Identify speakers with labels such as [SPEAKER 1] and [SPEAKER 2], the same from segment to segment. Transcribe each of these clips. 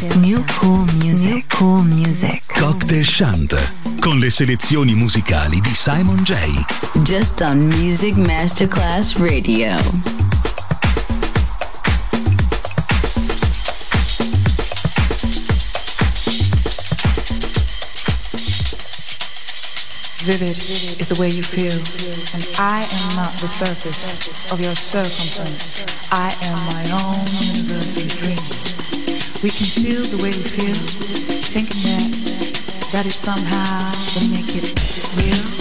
[SPEAKER 1] New cool music. New cool music.
[SPEAKER 2] Cocktail Chant. Con le selezioni musicali di Simon J.
[SPEAKER 3] Just on Music Masterclass Radio.
[SPEAKER 4] Vivid is the way you feel, and I am not the surface of your circumference. I am my own universe's dream. We can feel the way we feel, thinking that that is somehow to make it real.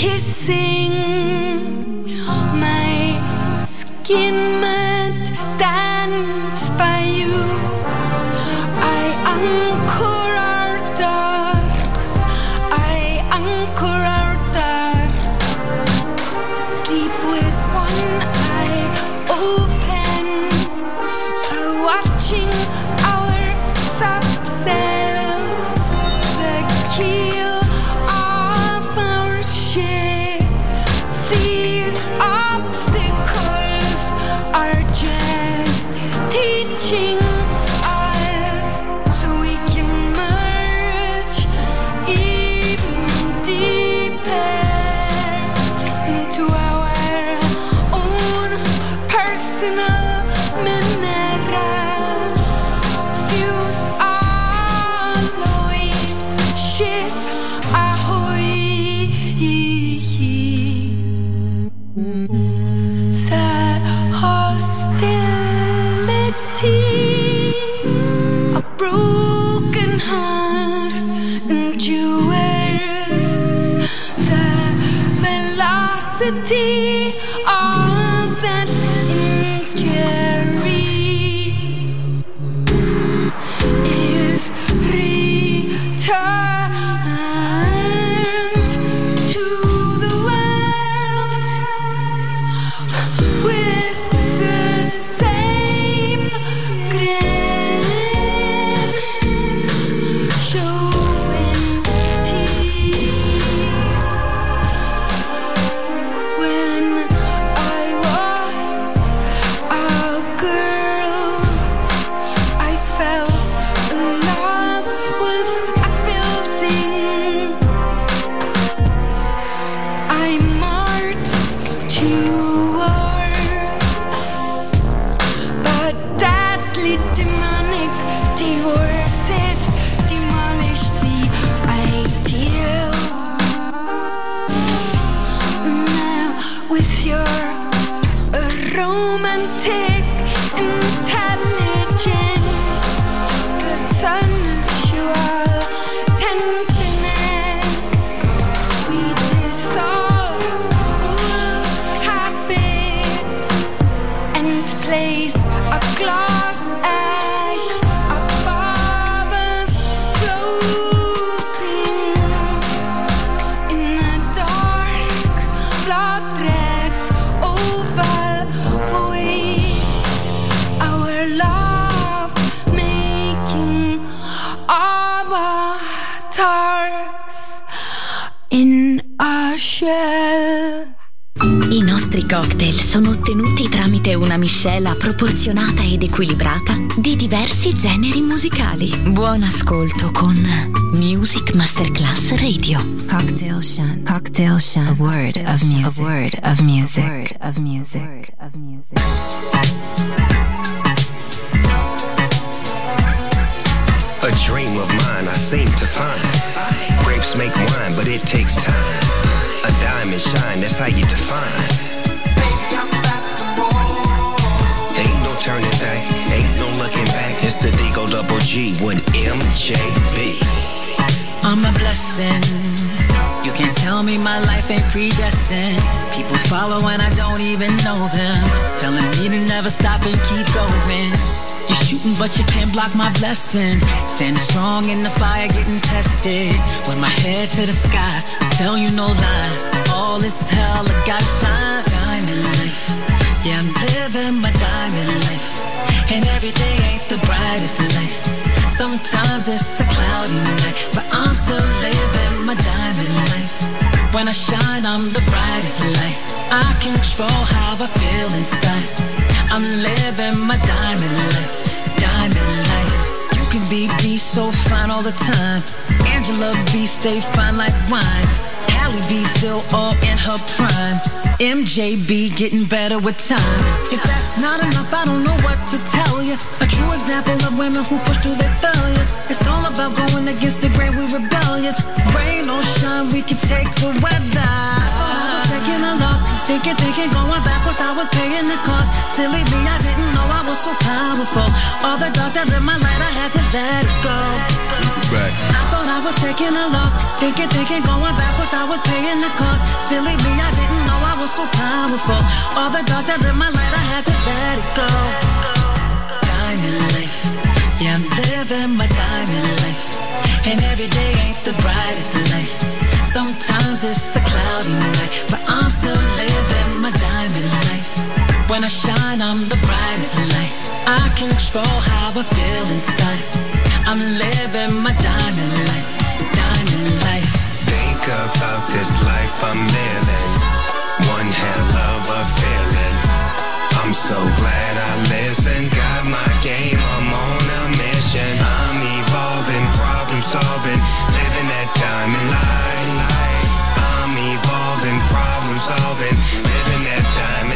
[SPEAKER 5] Kissing my skin
[SPEAKER 6] cocktail sono ottenuti tramite una miscela proporzionata ed equilibrata di diversi generi musicali. Buon ascolto con Music Masterclass Radio.
[SPEAKER 1] Cocktail Shant. Cocktail Shant. A word of music. A word of music. A word of music. of music.
[SPEAKER 7] A dream of mine I seem to find. Grapes make wine, but it takes time. A diamond shine, that's how you define. Turning back, ain't no looking back. It's the Digo Double G with MJB.
[SPEAKER 8] I'm a blessing. You can't tell me my life ain't predestined. People follow and I don't even know them. Telling me to never stop and keep going. You're shooting, but you can't block my blessing. Standing strong in the fire, getting tested. With my head to the sky, tell you no lie. All is hell, I gotta shine. Diamond life. Yeah, I'm living my diamond life. And every day ain't the brightest light. Sometimes it's a cloudy night, but I'm still living my diamond life. When I shine, I'm the brightest light. I control how I feel inside. I'm living my diamond life, diamond life. You can be be so fine all the time. Angela B stay fine like wine. Halle B still all in her prime. MJB getting better with time. If that's not enough, I don't know what to tell you. A true example of women who push through their failures. It's all about going against the grain, we rebellious. Rain or shine, we can take the weather. I was taking a loss, Stinking, thinking, going backwards, I was paying the cost. Silly me, I didn't know I was so powerful. All the dark that lit my light, I had to let it go.
[SPEAKER 9] Right.
[SPEAKER 8] I thought I was taking a loss. Stinking, thinking, going backwards, I was paying the cost. Silly me, I didn't know I was so powerful. All the dark that lit my light, I had to let it go. Diamond life, yeah, I'm living my diamond life. And every day ain't the brightest light. Sometimes it's a cloudy night, but I'm still living my diamond life. When I shine, I'm the brightest light. I control how I feel inside. I'm living my diamond life, diamond life.
[SPEAKER 7] Think about this life I'm living. One hell of a feeling. I'm so glad I listened. Got my game, I'm on a mission. I'm evolving, problem solving, living that diamond life. I'm evolving, problem solving, living that diamond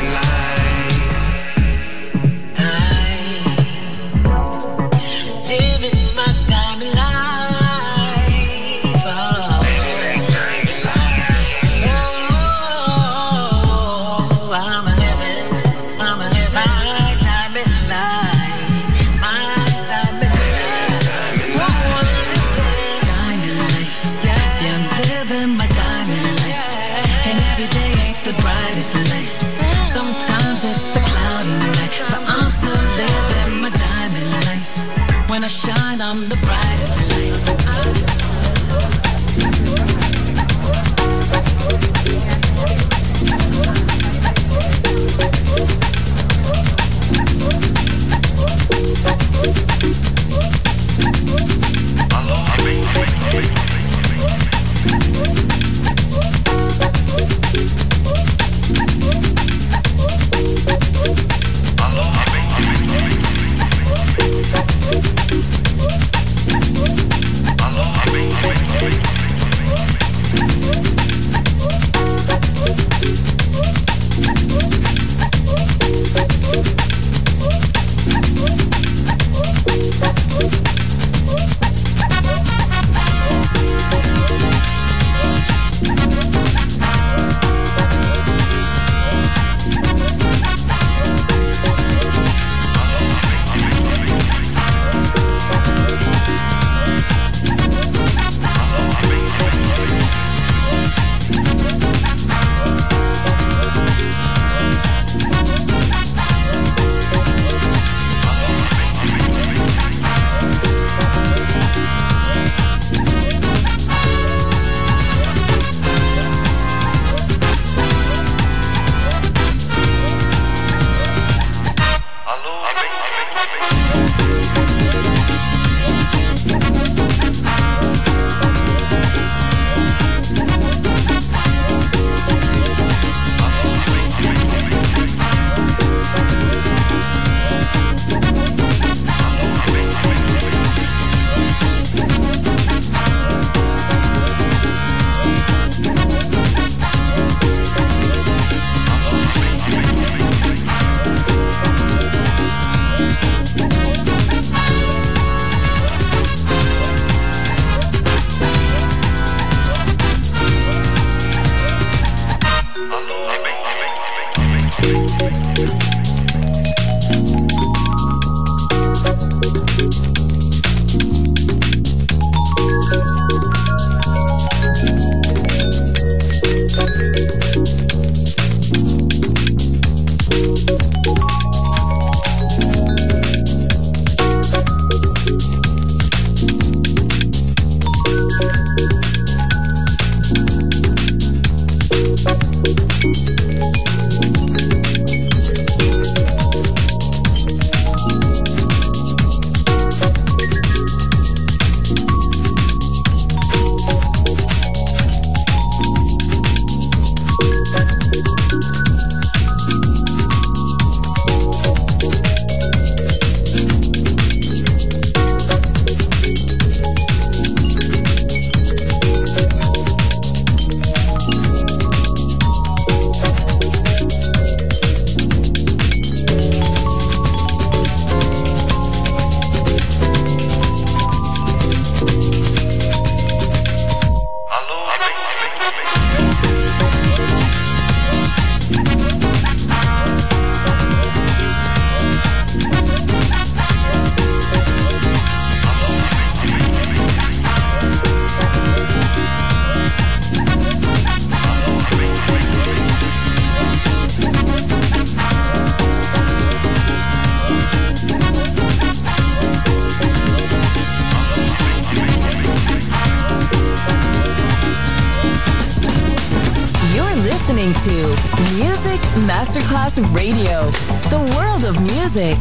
[SPEAKER 10] Music Masterclass Radio. The world of music.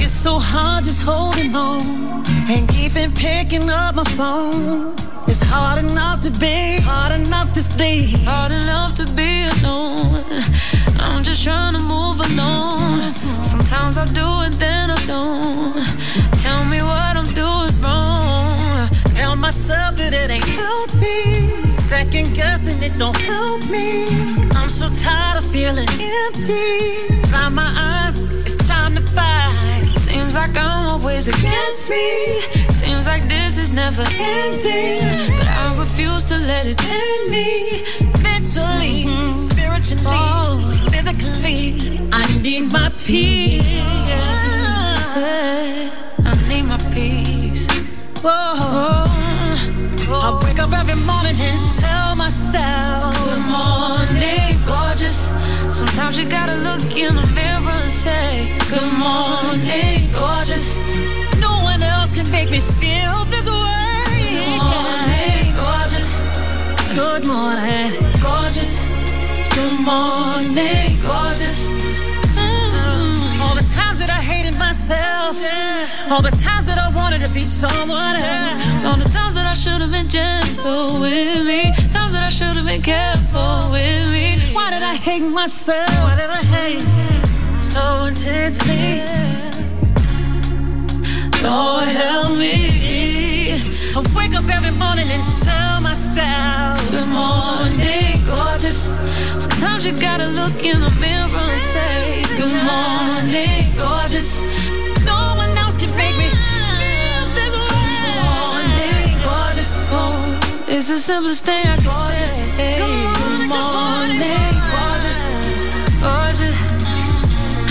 [SPEAKER 8] It's so hard just holding on and keeping picking up my phone. It's hard enough to be, hard enough to stay,
[SPEAKER 9] hard enough to be alone. I'm just trying to move along. Sometimes I do and then I don't. Tell me what I'm doing wrong.
[SPEAKER 8] Tell myself that it ain't healthy. Second guessing it don't help me. I'm so tired of feeling empty. Dry my eyes, it's time to fight.
[SPEAKER 9] Always against me. Seems like this is never ending. But I refuse to let it end me.
[SPEAKER 8] Mentally, spiritually, physically, I need my peace.
[SPEAKER 9] I need my peace.
[SPEAKER 8] Whoa. I wake up every morning and tell myself,
[SPEAKER 9] Good morning, gorgeous. Sometimes you gotta look in the mirror and say, Good morning, gorgeous.
[SPEAKER 8] Make me feel this way.
[SPEAKER 9] Good morning, gorgeous.
[SPEAKER 8] Good morning,
[SPEAKER 9] gorgeous. Good morning, gorgeous.
[SPEAKER 8] Mm. All the times that I hated myself, all the times that I wanted to be someone else,
[SPEAKER 9] all the times that I should have been gentle with me, times that I should have been careful with me.
[SPEAKER 8] Why did I hate myself? Why did I hate so intensely? Lord help me. I wake up every morning and tell myself,
[SPEAKER 9] Good morning, gorgeous. Sometimes you gotta look in the mirror and say, Good morning, gorgeous.
[SPEAKER 8] No one else can make me feel this way.
[SPEAKER 9] Good morning, gorgeous. Oh, it's the simplest thing I can
[SPEAKER 8] gorgeous.
[SPEAKER 9] say.
[SPEAKER 8] Good morning, gorgeous.
[SPEAKER 9] Gorgeous.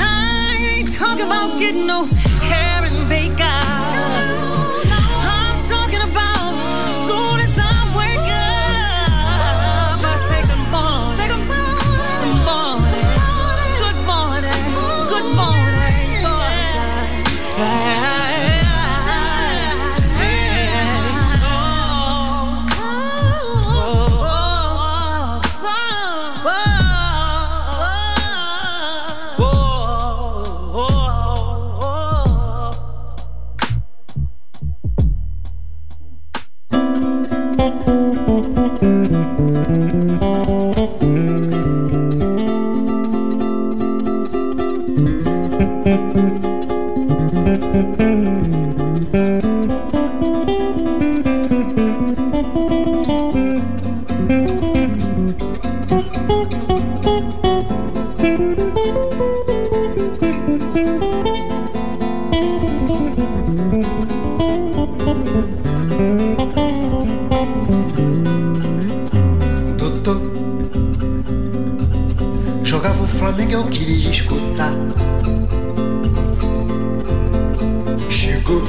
[SPEAKER 8] I ain't talking about getting no
[SPEAKER 11] Flamengo, eu queria escutar. Chegou,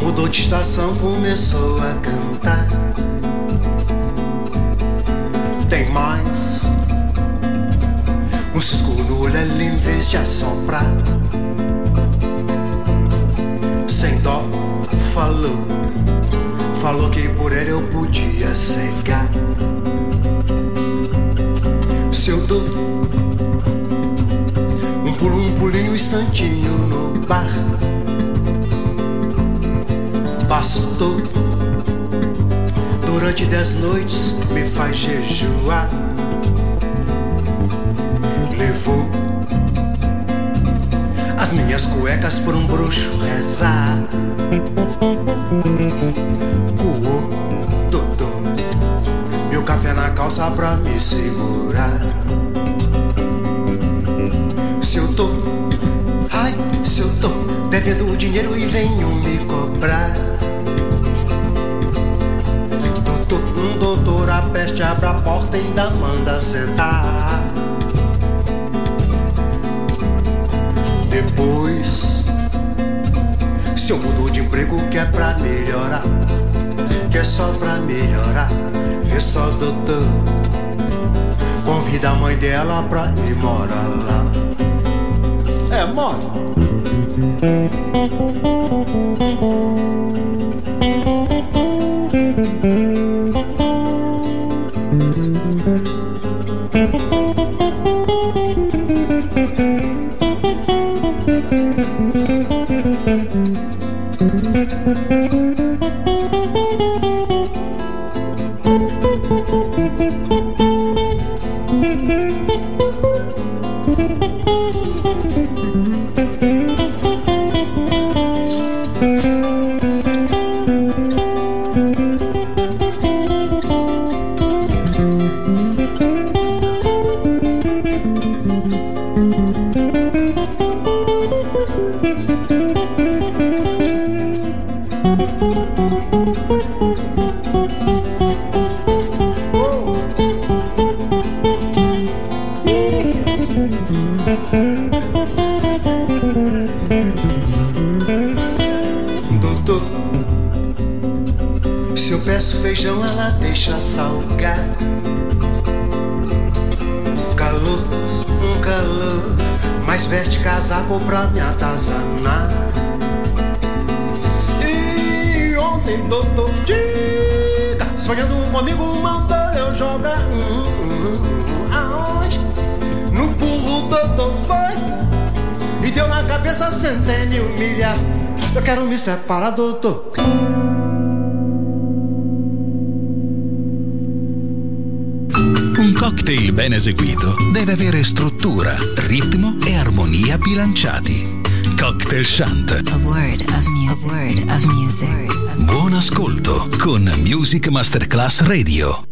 [SPEAKER 11] mudou de estação, começou a cantar. Tem mais um cisco no olho em vez de assoprar. Sem dó, falou. Falou que por ele eu podia cegar. Bastou. Durante dez noites me faz jejuar. Levou as minhas cuecas por um bruxo rezar. Coou, Dodô, meu café na calça pra me segurar. Devendo o dinheiro e venho me cobrar. Doutor, um doutor, a peste abre a porta e ainda manda sentar. Depois, se eu mudo de emprego que é pra melhorar, que é só pra melhorar, vê só doutor. Convida da mãe dela pra ir morar lá. É, mora. Thank you. Partirons mandal et au jardin No burro doutor foi E deu na cabeça centena e um milhar Eu quero me separar, doutor.
[SPEAKER 2] Un cocktail ben eseguito deve avere struttura, ritmo e armonia bilanciati. Cocktail Shant.
[SPEAKER 1] A word of music. A word of music.
[SPEAKER 2] Buon ascolto con Music Masterclass Radio.